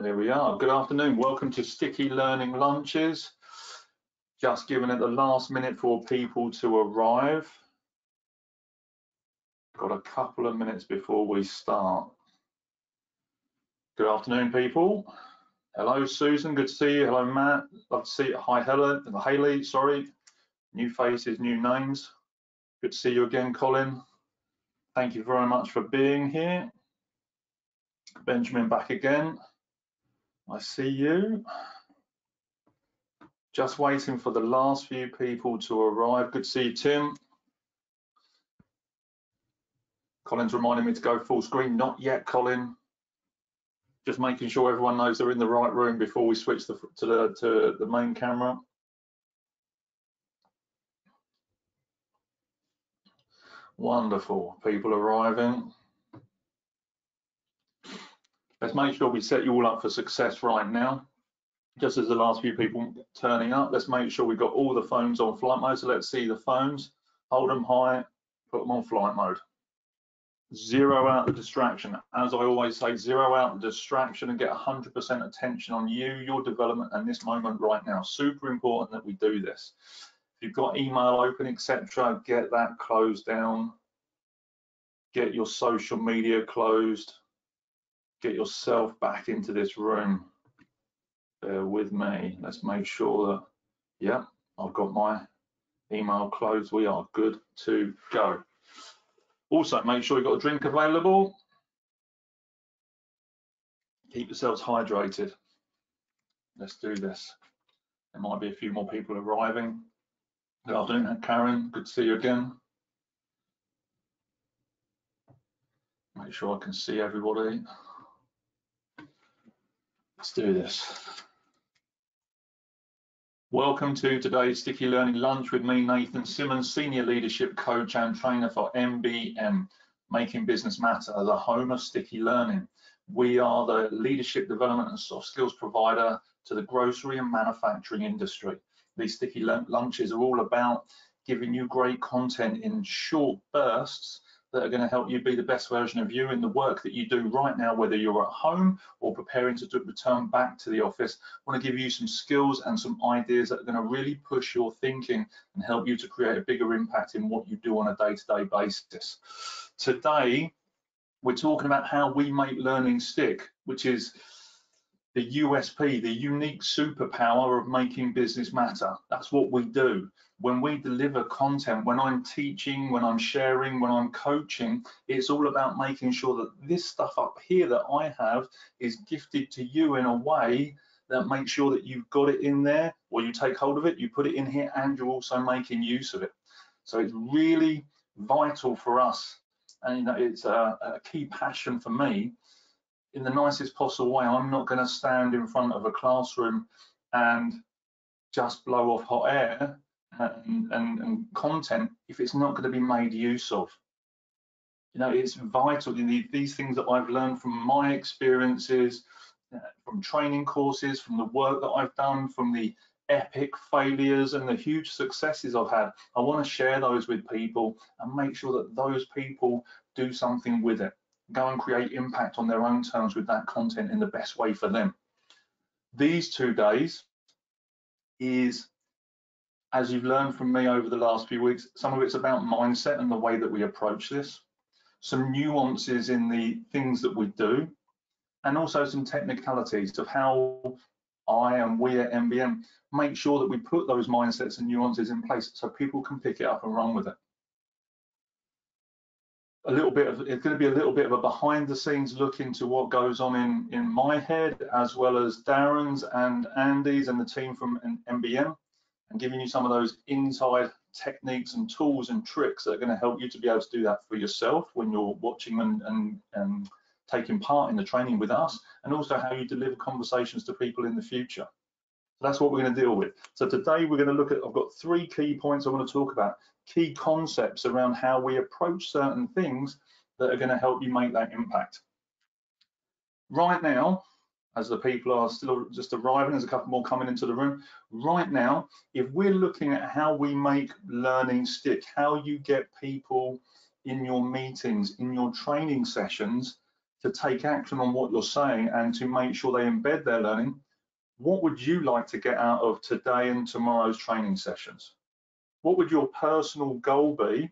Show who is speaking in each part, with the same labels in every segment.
Speaker 1: there we are. Good afternoon. Welcome to Sticky Learning Lunches. Just giving it the last minute for people to arrive. Got a couple of minutes before we start. Good afternoon, people. Hello, Susan. Good to see you. Hello, Matt. Love to see you. Hi, Helen. Haley. Sorry. New faces, new names. Good to see you again, Colin. Thank you very much for being here. Benjamin back again. I see you. Just waiting for the last few people to arrive. Good to see you, Tim. Colin's reminding me to go full screen. Not yet, Colin. Just making sure everyone knows they're in the right room before we switch the, to the to the main camera. Wonderful. People arriving. Let's make sure we set you all up for success right now. Just as the last few people turning up, let's make sure we've got all the phones on flight mode. So let's see the phones, hold them high, put them on flight mode. Zero out the distraction. As I always say, zero out the distraction and get 100% attention on you, your development, and this moment right now. Super important that we do this. If you've got email open, etc., get that closed down. Get your social media closed get yourself back into this room. Bear with me. Let's make sure that, yeah, I've got my email closed. We are good to go. Also, make sure you've got a drink available. Keep yourselves hydrated. Let's do this. There might be a few more people arriving. Good afternoon, Karen. Good to see you again. Make sure I can see everybody. Let's do this. Welcome to today's Sticky Learning Lunch with me, Nathan Simmons, Senior Leadership Coach and Trainer for MBM, Making Business Matter, the home of Sticky Learning. We are the leadership development and soft skills provider to the grocery and manufacturing industry. These Sticky Lunches are all about giving you great content in short bursts that are going to help you be the best version of you in the work that you do right now, whether you're at home or preparing to do, return back to the office. I want to give you some skills and some ideas that are going to really push your thinking and help you to create a bigger impact in what you do on a day-to-day -day basis. Today, we're talking about how we make learning stick, which is the USP, the unique superpower of making business matter. That's what we do. When we deliver content, when I'm teaching, when I'm sharing, when I'm coaching, it's all about making sure that this stuff up here that I have is gifted to you in a way that makes sure that you've got it in there or you take hold of it, you put it in here and you're also making use of it. So it's really vital for us and you know, it's a, a key passion for me in the nicest possible way. I'm not going to stand in front of a classroom and just blow off hot air and, and, and content if it's not going to be made use of. You know, it's vital. These things that I've learned from my experiences, uh, from training courses, from the work that I've done, from the epic failures and the huge successes I've had. I want to share those with people and make sure that those people do something with it go and create impact on their own terms with that content in the best way for them. These two days is, as you've learned from me over the last few weeks, some of it's about mindset and the way that we approach this, some nuances in the things that we do, and also some technicalities of how I and we at MBM make sure that we put those mindsets and nuances in place so people can pick it up and run with it a little bit of it's going to be a little bit of a behind the scenes look into what goes on in in my head as well as Darren's and Andy's and the team from MBM and giving you some of those inside techniques and tools and tricks that are going to help you to be able to do that for yourself when you're watching and and, and taking part in the training with us and also how you deliver conversations to people in the future. So that's what we're going to deal with. So today we're going to look at, I've got three key points I want to talk about key concepts around how we approach certain things that are going to help you make that impact. Right now, as the people are still just arriving, there's a couple more coming into the room. Right now, if we're looking at how we make learning stick, how you get people in your meetings, in your training sessions to take action on what you're saying and to make sure they embed their learning, what would you like to get out of today and tomorrow's training sessions? What would your personal goal be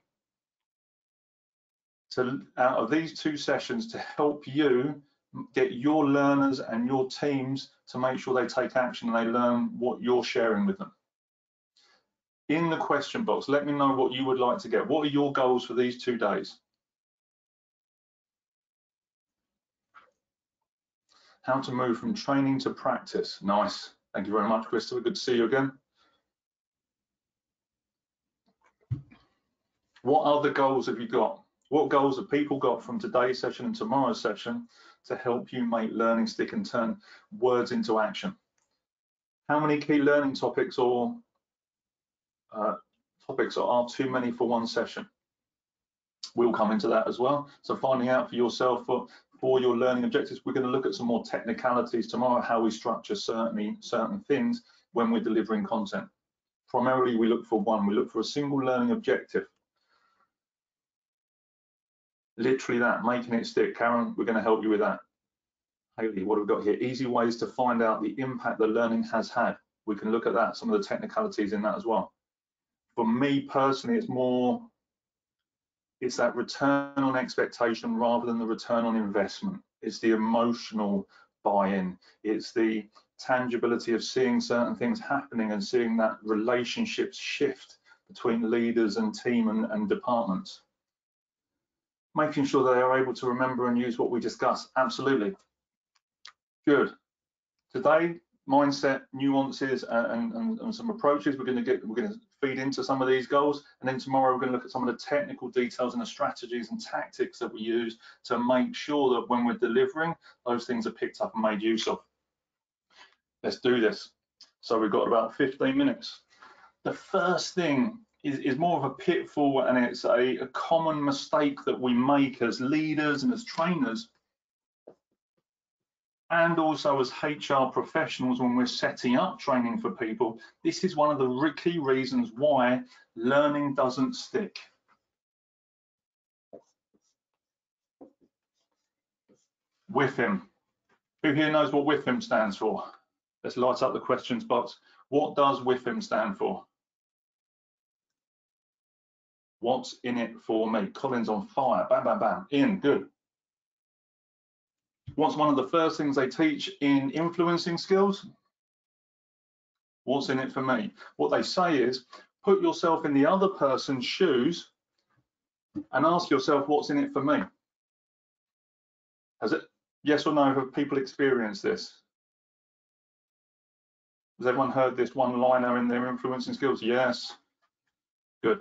Speaker 1: to out of these two sessions to help you get your learners and your teams to make sure they take action and they learn what you're sharing with them. In the question box, let me know what you would like to get. What are your goals for these two days? How to move from training to practice. Nice. Thank you very much, Christopher. Good to see you again. What other goals have you got? What goals have people got from today's session and tomorrow's session to help you make learning stick and turn words into action? How many key learning topics or uh, topics are too many for one session? We'll come into that as well. So finding out for yourself for, for your learning objectives, we're going to look at some more technicalities tomorrow, how we structure certainly certain things when we're delivering content. Primarily, we look for one, we look for a single learning objective literally that, making it stick. Karen, we're going to help you with that. Haley, what have we got here? Easy ways to find out the impact the learning has had. We can look at that, some of the technicalities in that as well. For me personally, it's more, it's that return on expectation rather than the return on investment. It's the emotional buy-in. It's the tangibility of seeing certain things happening and seeing that relationships shift between leaders and team and, and departments making sure they are able to remember and use what we discuss. Absolutely. Good. Today, mindset, nuances, uh, and, and, and some approaches. We're going to get, we're going to feed into some of these goals, and then tomorrow we're going to look at some of the technical details and the strategies and tactics that we use to make sure that when we're delivering, those things are picked up and made use of. Let's do this. So we've got about 15 minutes. The first thing is, is more of a pitfall and it's a, a common mistake that we make as leaders and as trainers and also as HR professionals when we're setting up training for people, this is one of the key reasons why learning doesn't stick. WIFM. Who here knows what WIFM stands for? Let's light up the questions box. What does WIFM stand for? What's in it for me? Colin's on fire. Bam, bam, bam. In, good. What's one of the first things they teach in influencing skills? What's in it for me? What they say is put yourself in the other person's shoes and ask yourself what's in it for me. Has it, yes or no, have people experienced this? Has everyone heard this one liner in their influencing skills? Yes. Good.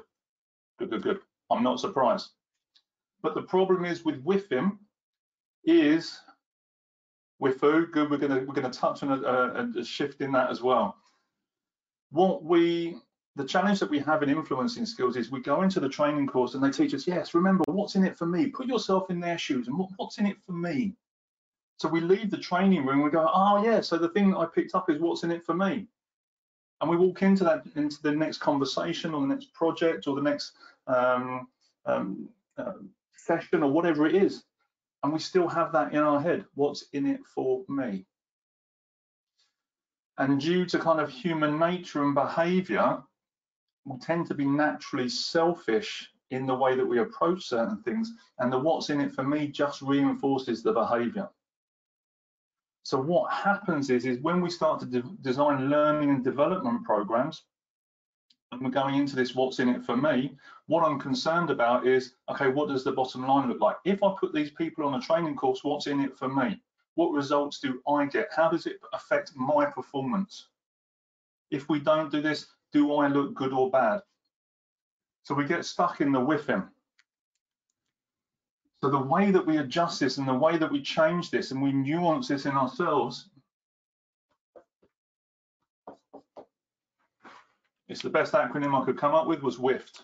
Speaker 1: Good, good, good. I'm not surprised. But the problem is with WIFM is WIFU, good, we're gonna, we're gonna touch on a, a, a shift in that as well. What we, the challenge that we have in influencing skills is we go into the training course and they teach us, yes, remember what's in it for me? Put yourself in their shoes and what, what's in it for me? So we leave the training room, we go, oh yeah, so the thing that I picked up is what's in it for me and we walk into that into the next conversation or the next project or the next um, um, uh, session or whatever it is. And we still have that in our head. What's in it for me? And due to kind of human nature and behavior we tend to be naturally selfish in the way that we approach certain things. And the what's in it for me just reinforces the behavior so what happens is, is when we start to de design learning and development programs, and we're going into this, what's in it for me, what I'm concerned about is, okay, what does the bottom line look like? If I put these people on a training course, what's in it for me? What results do I get? How does it affect my performance? If we don't do this, do I look good or bad? So we get stuck in the WIFM. So the way that we adjust this and the way that we change this and we nuance this in ourselves, it's the best acronym I could come up with was WIFT.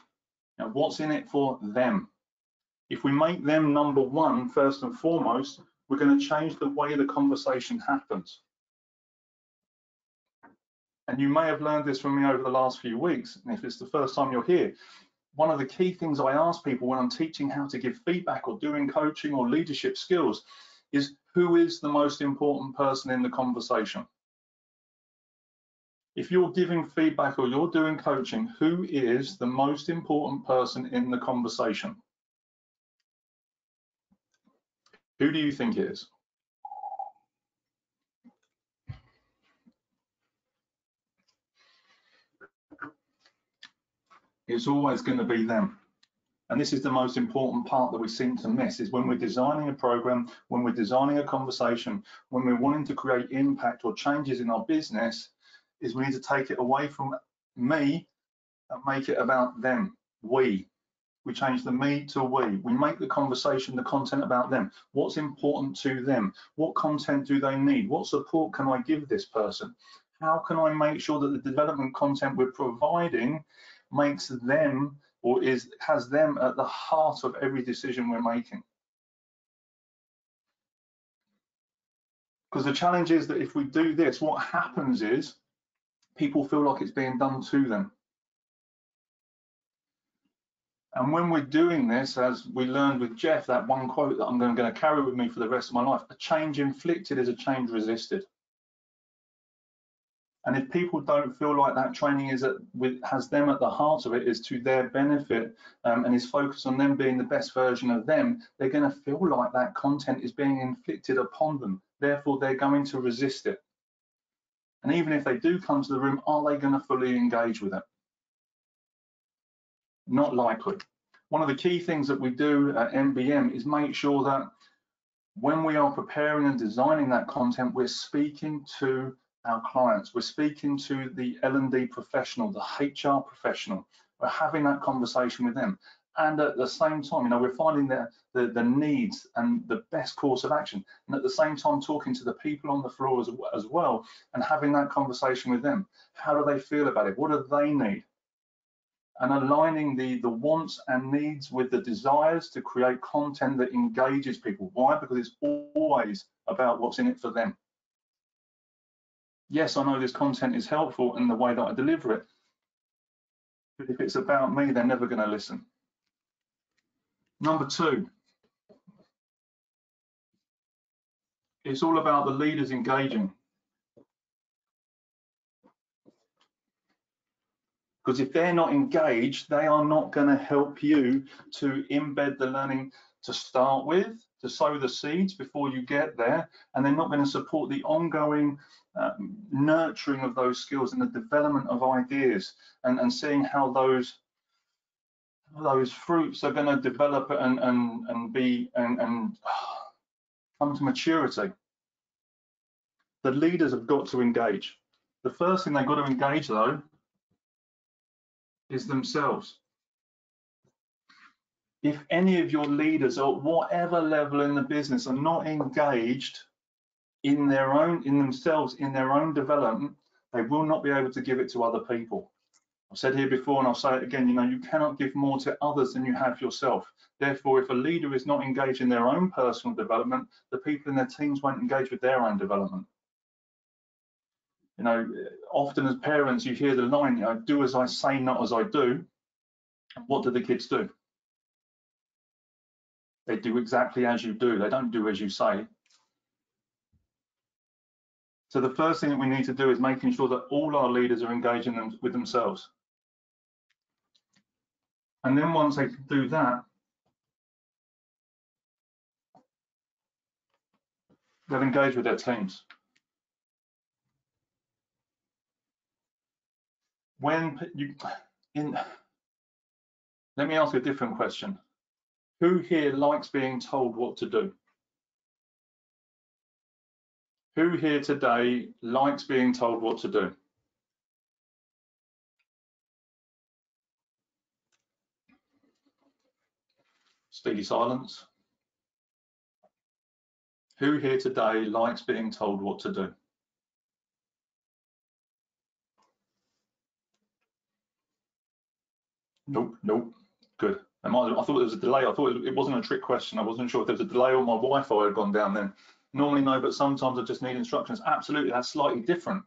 Speaker 1: Now, what's in it for them? If we make them number one, first and foremost, we're going to change the way the conversation happens. And you may have learned this from me over the last few weeks. And if it's the first time you're here, one of the key things I ask people when I'm teaching how to give feedback or doing coaching or leadership skills is who is the most important person in the conversation? If you're giving feedback or you're doing coaching, who is the most important person in the conversation? Who do you think is? It's always going to be them. And this is the most important part that we seem to miss is when we're designing a program, when we're designing a conversation, when we're wanting to create impact or changes in our business, is we need to take it away from me and make it about them, we. We change the me to we. We make the conversation, the content about them. What's important to them? What content do they need? What support can I give this person? How can I make sure that the development content we're providing makes them or is has them at the heart of every decision we're making. Because the challenge is that if we do this, what happens is people feel like it's being done to them. And when we're doing this, as we learned with Jeff, that one quote that I'm going to carry with me for the rest of my life, a change inflicted is a change resisted. And if people don't feel like that training is at, with, has them at the heart of it, is to their benefit, um, and is focused on them being the best version of them, they're going to feel like that content is being inflicted upon them. Therefore, they're going to resist it. And even if they do come to the room, are they going to fully engage with it? Not likely. One of the key things that we do at MBM is make sure that when we are preparing and designing that content, we're speaking to our clients. We're speaking to the L&D professional, the HR professional. We're having that conversation with them. And at the same time, you know, we're finding the, the, the needs and the best course of action. And at the same time, talking to the people on the floor as, as well and having that conversation with them. How do they feel about it? What do they need? And aligning the, the wants and needs with the desires to create content that engages people. Why? Because it's always about what's in it for them yes, I know this content is helpful in the way that I deliver it, but if it's about me, they're never going to listen. Number two, it's all about the leaders engaging. Because if they're not engaged, they are not going to help you to embed the learning to start with, to sow the seeds before you get there, and they're not going to support the ongoing um, nurturing of those skills and the development of ideas and, and seeing how those those fruits are going to develop and and and be and, and come to maturity. The leaders have got to engage. The first thing they've got to engage though is themselves. If any of your leaders at whatever level in the business are not engaged in their own, in themselves, in their own development, they will not be able to give it to other people. I've said here before, and I'll say it again, you know, you cannot give more to others than you have yourself. Therefore, if a leader is not engaged in their own personal development, the people in their teams won't engage with their own development. You know, often as parents, you hear the line, you know, do as I say, not as I do. What do the kids do? They do exactly as you do. They don't do as you say. So the first thing that we need to do is making sure that all our leaders are engaging them with themselves. And then once they do that, they'll engage with their teams. When you, in, let me ask a different question. Who here likes being told what to do? Who here today likes being told what to do? Steady silence. Who here today likes being told what to do? Nope, nope. Good. I thought there was a delay. I thought it wasn't a trick question. I wasn't sure if there was a delay or my Wi-Fi had gone down then. Normally no, but sometimes I just need instructions. Absolutely, that's slightly different.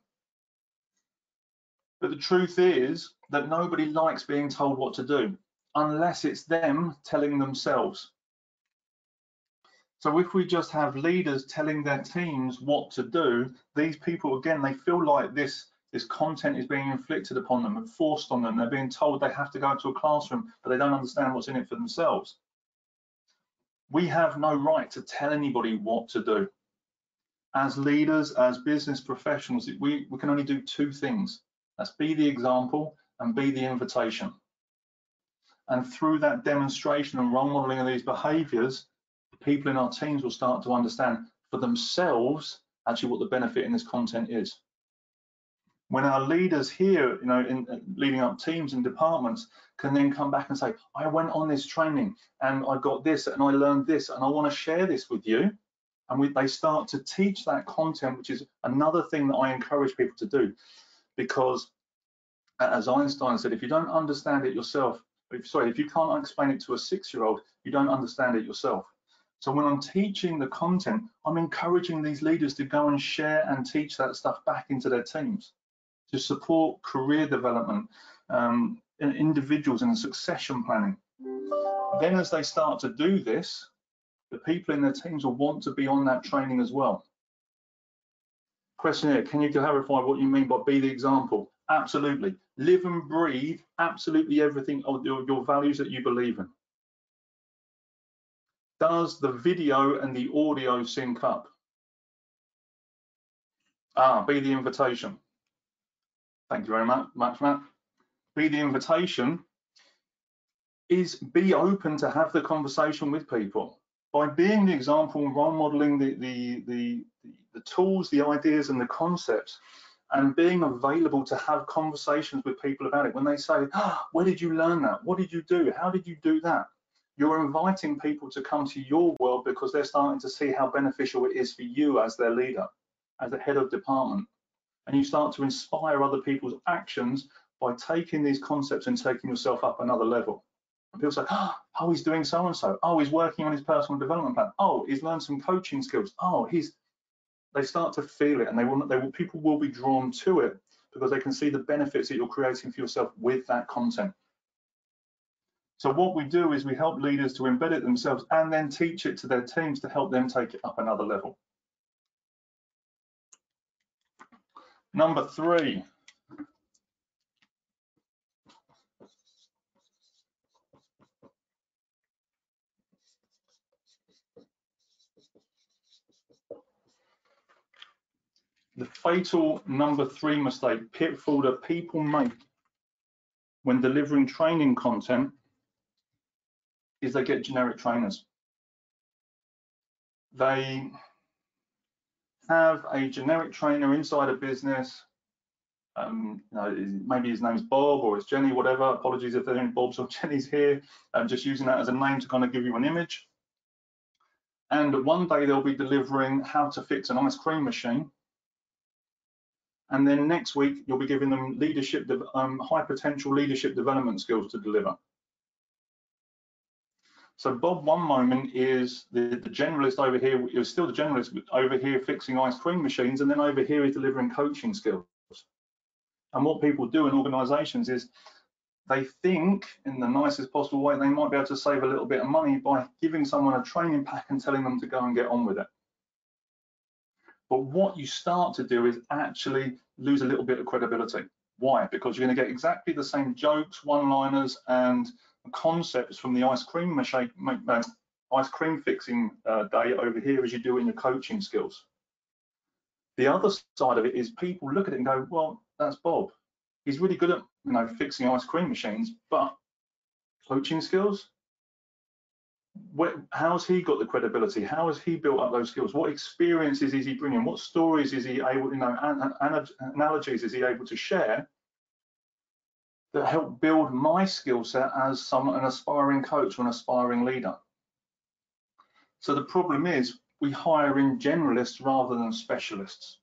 Speaker 1: But the truth is that nobody likes being told what to do unless it's them telling themselves. So if we just have leaders telling their teams what to do, these people, again, they feel like this, this content is being inflicted upon them and forced on them. They're being told they have to go into a classroom, but they don't understand what's in it for themselves. We have no right to tell anybody what to do. As leaders, as business professionals, we, we can only do two things. That's be the example and be the invitation. And through that demonstration and role modeling of these behaviors, people in our teams will start to understand for themselves actually what the benefit in this content is. When our leaders here, you know, in leading up teams and departments can then come back and say, I went on this training and I got this and I learned this and I want to share this with you. And we, they start to teach that content, which is another thing that I encourage people to do. Because as Einstein said, if you don't understand it yourself, if, sorry, if you can't explain it to a six-year-old, you don't understand it yourself. So when I'm teaching the content, I'm encouraging these leaders to go and share and teach that stuff back into their teams to support career development, um, individuals and succession planning. Then as they start to do this, the people in their teams will want to be on that training as well. Question here, can you clarify what you mean by be the example? Absolutely. Live and breathe absolutely everything of your, your values that you believe in. Does the video and the audio sync up? Ah, be the invitation. Thank you very much, Matt. Be the invitation is be open to have the conversation with people by being the example and role modeling the, the, the, the, tools, the ideas and the concepts and being available to have conversations with people about it. When they say, oh, where did you learn that? What did you do? How did you do that? You're inviting people to come to your world because they're starting to see how beneficial it is for you as their leader, as the head of department. And you start to inspire other people's actions by taking these concepts and taking yourself up another level. And people say, ah, oh, he's doing so and so. Oh, he's working on his personal development plan. Oh, he's learned some coaching skills. Oh, he's. They start to feel it, and they will. They will. People will be drawn to it because they can see the benefits that you're creating for yourself with that content. So what we do is we help leaders to embed it themselves and then teach it to their teams to help them take it up another level. Number three, the fatal number three mistake, pitfall that people make when delivering training content is they get generic trainers. They have a generic trainer inside a business. Um, you know, maybe his name's Bob or it's Jenny, whatever. Apologies if there are any Bobs or Jennies here. I'm just using that as a name to kind of give you an image. And one day they'll be delivering how to fix an ice cream machine and then next week you'll be giving them leadership, um, high potential leadership development skills to deliver. So Bob, one moment is the, the generalist over here, is still the generalist over here fixing ice cream machines, and then over here is delivering coaching skills. And what people do in organizations is they think in the nicest possible way they might be able to save a little bit of money by giving someone a training pack and telling them to go and get on with it. But what you start to do is actually lose a little bit of credibility. Why? Because you're going to get exactly the same jokes, one-liners, and concepts from the ice cream machine, ice cream fixing uh, day over here as you do in your coaching skills. The other side of it is people look at it and go, well, that's Bob. He's really good at you know fixing ice cream machines, but coaching skills, where, how's he got the credibility? How has he built up those skills? What experiences is he bringing? What stories is he able, you know, an, an, analogies is he able to share that help build my skill set as some an aspiring coach or an aspiring leader? So the problem is we hire in generalists rather than specialists.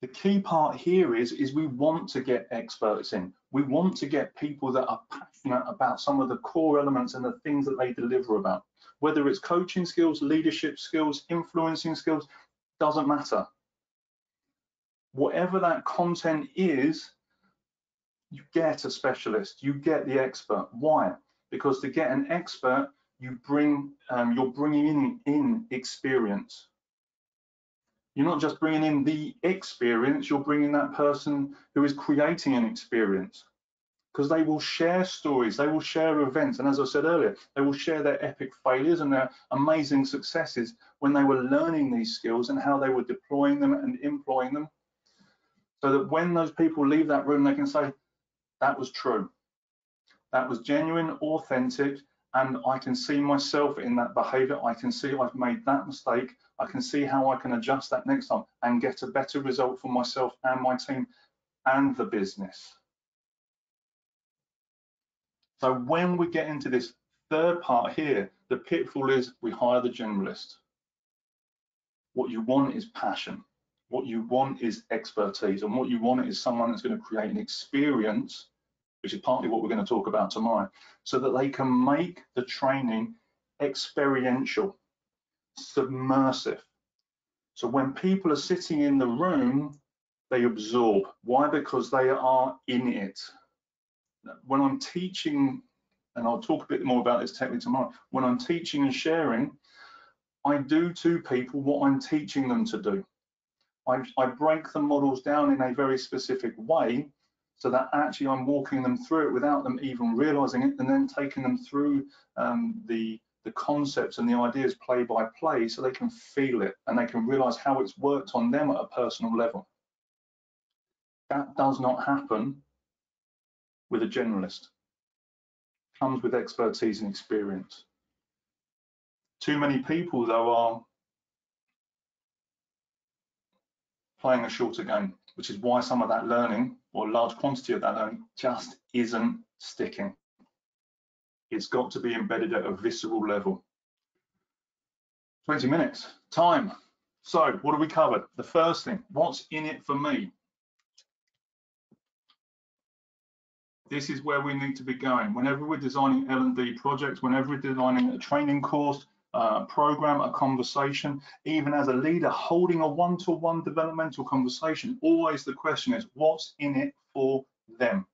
Speaker 1: The key part here is, is we want to get experts in. We want to get people that are passionate about some of the core elements and the things that they deliver about. Whether it's coaching skills, leadership skills, influencing skills, doesn't matter. Whatever that content is, you get a specialist, you get the expert. Why? Because to get an expert, you bring, um, you're bringing in, in experience. You're not just bringing in the experience, you're bringing that person who is creating an experience because they will share stories, they will share events, and as I said earlier, they will share their epic failures and their amazing successes when they were learning these skills and how they were deploying them and employing them. So that when those people leave that room, they can say, that was true. That was genuine, authentic, and I can see myself in that behavior. I can see I've made that mistake. I can see how I can adjust that next time and get a better result for myself and my team and the business. So when we get into this third part here, the pitfall is we hire the generalist. What you want is passion. What you want is expertise. And what you want is someone that's going to create an experience, which is partly what we're going to talk about tomorrow, so that they can make the training experiential, submersive. So when people are sitting in the room, they absorb. Why? Because they are in it when I'm teaching, and I'll talk a bit more about this technically tomorrow, when I'm teaching and sharing, I do to people what I'm teaching them to do. I, I break the models down in a very specific way so that actually I'm walking them through it without them even realizing it and then taking them through um, the, the concepts and the ideas play by play so they can feel it and they can realize how it's worked on them at a personal level. That does not happen with a generalist. Comes with expertise and experience. Too many people, though, are playing a shorter game, which is why some of that learning, or large quantity of that learning, just isn't sticking. It's got to be embedded at a visceral level. 20 minutes, time. So what have we covered? The first thing, what's in it for me? this is where we need to be going. Whenever we're designing L&D projects, whenever we're designing a training course, uh, program, a conversation, even as a leader holding a one-to-one -one developmental conversation, always the question is, what's in it for them?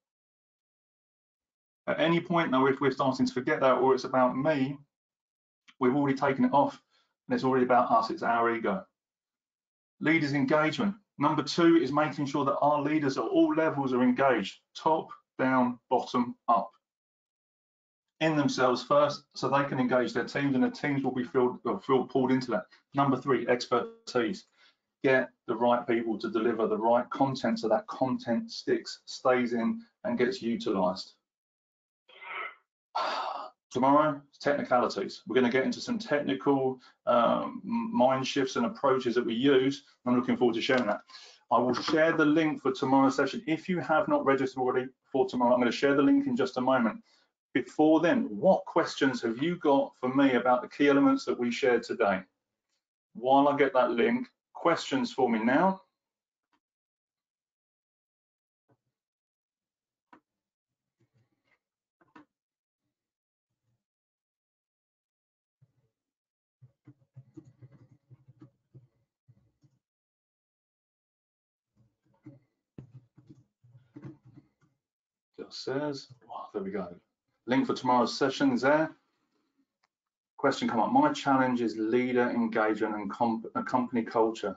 Speaker 1: At any point though, if we're starting to forget that or it's about me, we've already taken it off and it's already about us, it's our ego. Leaders engagement. Number two is making sure that our leaders at all levels are engaged, top, down, bottom, up. In themselves first, so they can engage their teams and their teams will be filled, or feel pulled into that. Number three, expertise. Get the right people to deliver the right content so that content sticks, stays in, and gets utilized. Tomorrow, technicalities. We're going to get into some technical um, mind shifts and approaches that we use. I'm looking forward to sharing that. I will share the link for tomorrow's session. If you have not registered already for tomorrow, I'm going to share the link in just a moment. Before then, what questions have you got for me about the key elements that we shared today? While I get that link, questions for me now. just says, oh, there we go. Link for tomorrow's session is there. Question come up. My challenge is leader engagement and comp uh, company culture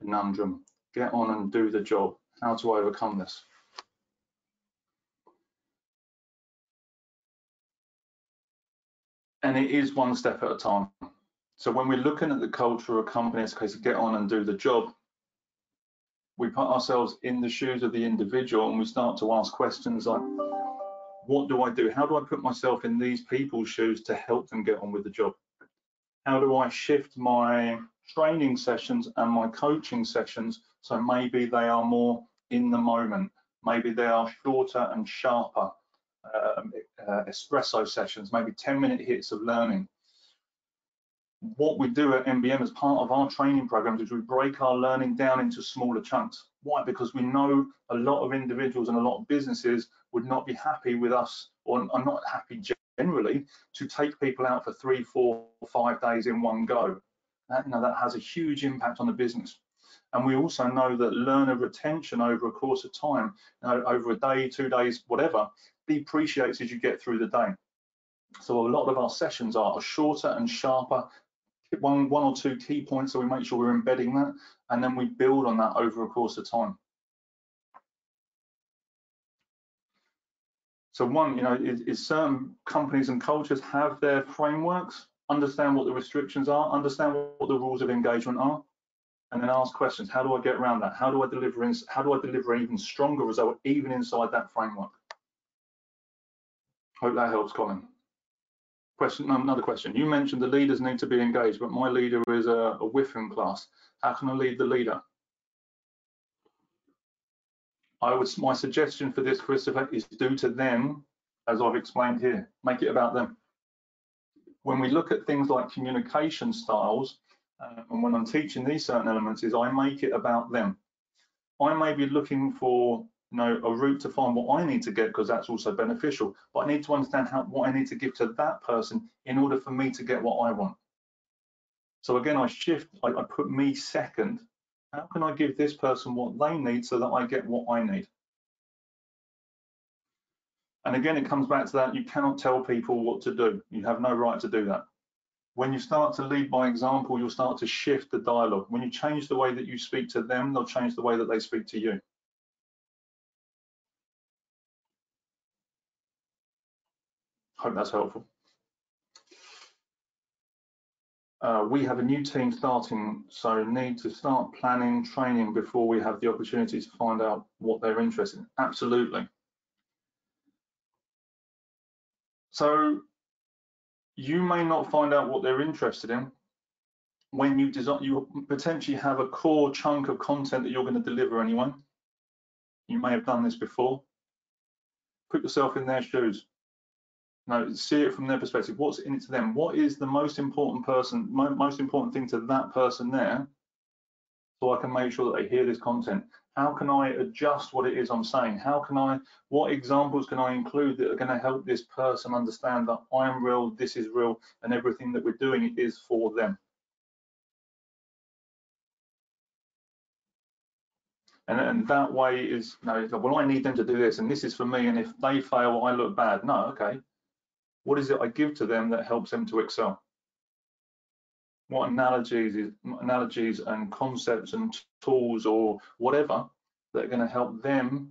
Speaker 1: conundrum. Get on and do the job. How to overcome this? And it is one step at a time. So when we're looking at the culture of a company, it's a case of get on and do the job we put ourselves in the shoes of the individual and we start to ask questions like, what do I do? How do I put myself in these people's shoes to help them get on with the job? How do I shift my training sessions and my coaching sessions so maybe they are more in the moment? Maybe they are shorter and sharper uh, uh, espresso sessions, maybe 10 minute hits of learning what we do at MBM as part of our training programs is we break our learning down into smaller chunks. Why? Because we know a lot of individuals and a lot of businesses would not be happy with us or are not happy generally to take people out for three, four, five days in one go. That, you know, that has a huge impact on the business. And we also know that learner retention over a course of time, you know, over a day, two days, whatever, depreciates as you get through the day. So a lot of our sessions are shorter and sharper, one, one or two key points, so we make sure we're embedding that, and then we build on that over a course of time. So one, you know, is, is, certain companies and cultures have their frameworks, understand what the restrictions are, understand what the rules of engagement are, and then ask questions. How do I get around that? How do I deliver? In, how do I deliver an even stronger result, even inside that framework? Hope that helps, Colin. Question, another question. You mentioned the leaders need to be engaged, but my leader is a, a class. How can I lead the leader? I would, my suggestion for this, Christopher, is do to them as I've explained here. Make it about them. When we look at things like communication styles, uh, and when I'm teaching these certain elements, is I make it about them. I may be looking for know, a route to find what I need to get because that's also beneficial. But I need to understand how what I need to give to that person in order for me to get what I want. So again, I shift, I, I put me second. How can I give this person what they need so that I get what I need? And again, it comes back to that you cannot tell people what to do. You have no right to do that. When you start to lead by example, you'll start to shift the dialogue. When you change the way that you speak to them, they'll change the way that they speak to you. Hope that's helpful. Uh, we have a new team starting, so need to start planning training before we have the opportunity to find out what they're interested in. Absolutely. So you may not find out what they're interested in when you design. You potentially have a core chunk of content that you're going to deliver anyway. You may have done this before. Put yourself in their shoes. No, see it from their perspective. What's in it to them? What is the most important person, most important thing to that person there? So I can make sure that they hear this content. How can I adjust what it is I'm saying? How can I, what examples can I include that are going to help this person understand that I'm real, this is real, and everything that we're doing is for them? And, and that way is, know, well, I need them to do this, and this is for me, and if they fail, I look bad. No, okay, what is it I give to them that helps them to excel? What analogies, analogies and concepts and tools or whatever that are going to help them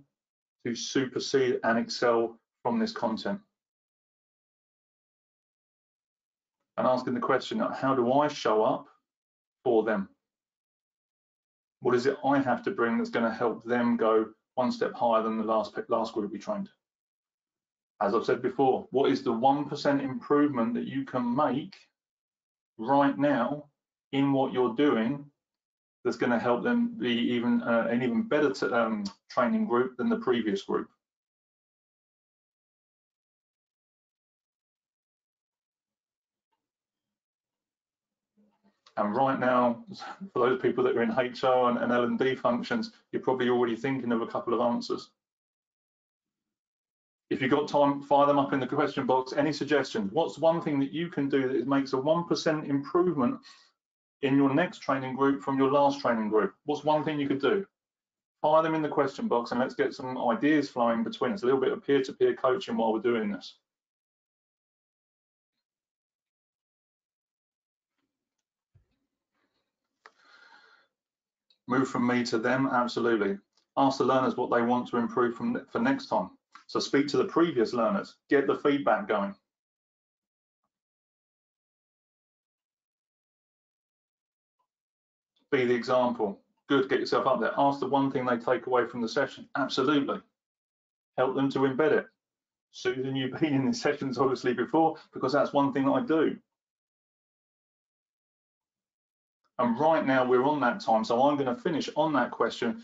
Speaker 1: to supersede and excel from this content? And asking the question, how do I show up for them? What is it I have to bring that's going to help them go one step higher than the last last group we trained? As I've said before, what is the 1% improvement that you can make right now in what you're doing that's going to help them be even uh, an even better um, training group than the previous group? And right now, for those people that are in HR and, and L&D functions, you're probably already thinking of a couple of answers. If you've got time, fire them up in the question box. Any suggestions? What's one thing that you can do that makes a 1% improvement in your next training group from your last training group? What's one thing you could do? Fire them in the question box and let's get some ideas flowing between us. A little bit of peer-to-peer -peer coaching while we're doing this. Move from me to them, absolutely. Ask the learners what they want to improve from for next time. So speak to the previous learners, get the feedback going. Be the example. Good, get yourself up there. Ask the one thing they take away from the session. Absolutely. Help them to embed it. Susan, you've been in the sessions obviously before because that's one thing that I do. And right now we're on that time, so I'm going to finish on that question.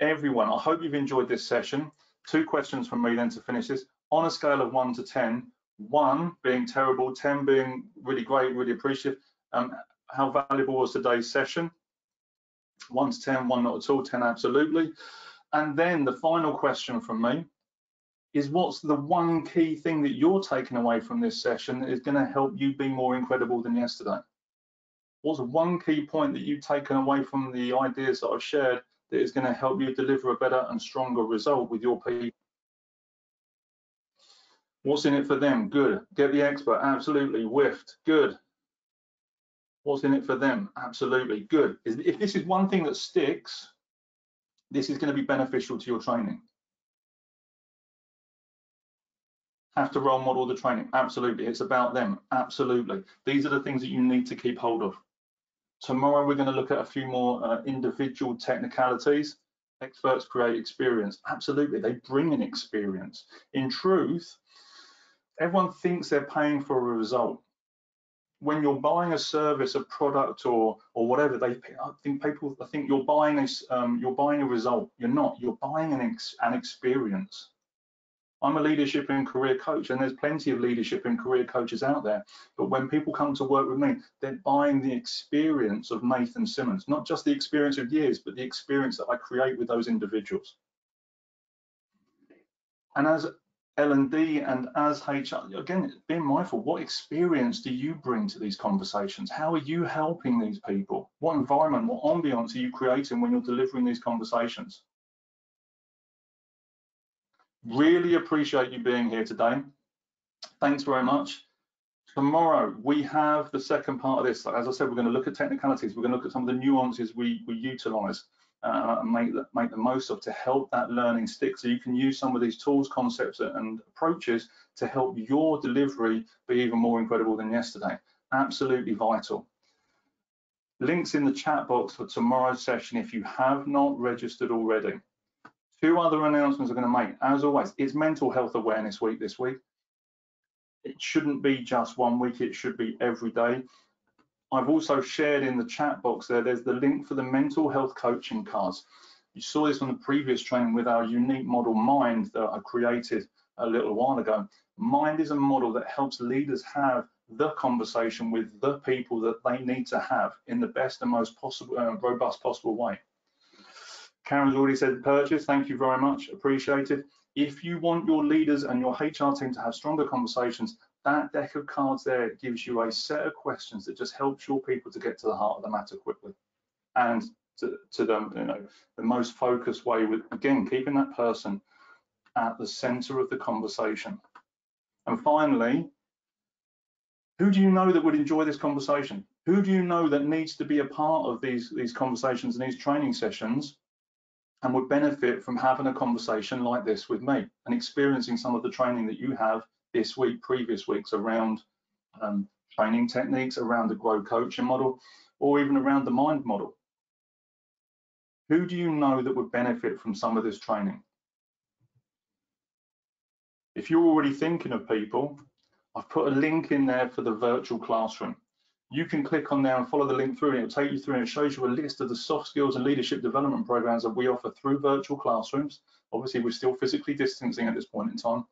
Speaker 1: Everyone, I hope you've enjoyed this session two questions from me then to finish this. On a scale of one to 10, one being terrible, 10 being really great, really appreciative, um, how valuable was today's session? One to 10, one not at all, 10 absolutely. And then the final question from me is what's the one key thing that you're taking away from this session that is going to help you be more incredible than yesterday? What's one key point that you've taken away from the ideas that I've shared that is going to help you deliver a better and stronger result with your people. What's in it for them? Good. Get the expert. Absolutely. Whiffed. Good. What's in it for them? Absolutely. Good. If this is one thing that sticks, this is going to be beneficial to your training. Have to role model the training. Absolutely. It's about them. Absolutely. These are the things that you need to keep hold of. Tomorrow, we're going to look at a few more uh, individual technicalities. Experts create experience. Absolutely. They bring an experience. In truth, everyone thinks they're paying for a result. When you're buying a service, a product, or or whatever, they I think people I think you're buying a um, you're buying a result. You're not. You're buying an ex, an experience. I'm a leadership and career coach, and there's plenty of leadership and career coaches out there. But when people come to work with me, they're buying the experience of Nathan Simmons, not just the experience of years, but the experience that I create with those individuals. And as L&D and as HR, again, being mindful, what experience do you bring to these conversations? How are you helping these people? What environment, what ambiance are you creating when you're delivering these conversations? Really appreciate you being here today. Thanks very much. Tomorrow, we have the second part of this. As I said, we're going to look at technicalities. We're going to look at some of the nuances we, we utilize uh, and make the, make the most of to help that learning stick. So you can use some of these tools, concepts, and approaches to help your delivery be even more incredible than yesterday. Absolutely vital. Links in the chat box for tomorrow's session if you have not registered already. Two other announcements I'm going to make. As always, it's Mental Health Awareness Week this week. It shouldn't be just one week, it should be every day. I've also shared in the chat box there, there's the link for the mental health coaching cards. You saw this on the previous training with our unique model Mind that I created a little while ago. Mind is a model that helps leaders have the conversation with the people that they need to have in the best and most possible, uh, robust possible way. Karen's already said purchase. Thank you very much. Appreciated. If you want your leaders and your HR team to have stronger conversations, that deck of cards there gives you a set of questions that just helps your people to get to the heart of the matter quickly and to, to the, you know, the most focused way with, again, keeping that person at the center of the conversation. And finally, who do you know that would enjoy this conversation? Who do you know that needs to be a part of these, these conversations and these training sessions and would benefit from having a conversation like this with me and experiencing some of the training that you have this week, previous weeks around um, training techniques, around the grow coaching model, or even around the mind model. Who do you know that would benefit from some of this training? If you're already thinking of people, I've put a link in there for the virtual classroom you can click on there and follow the link through and it'll take you through and it shows you a list of the soft skills and leadership development programs that we offer through virtual classrooms. Obviously, we're still physically distancing at this point in time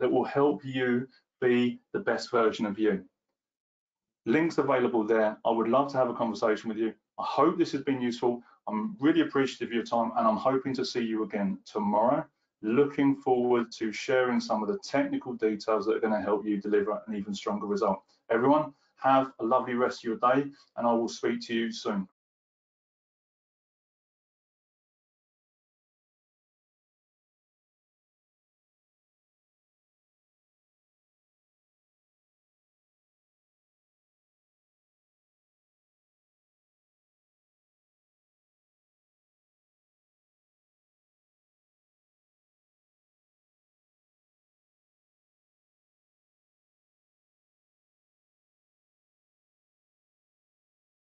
Speaker 1: that will help you be the best version of you. Links available there. I would love to have a conversation with you. I hope this has been useful. I'm really appreciative of your time and I'm hoping to see you again tomorrow. Looking forward to sharing some of the technical details that are going to help you deliver an even stronger result. Everyone, have a lovely rest of your day, and I will speak to you soon.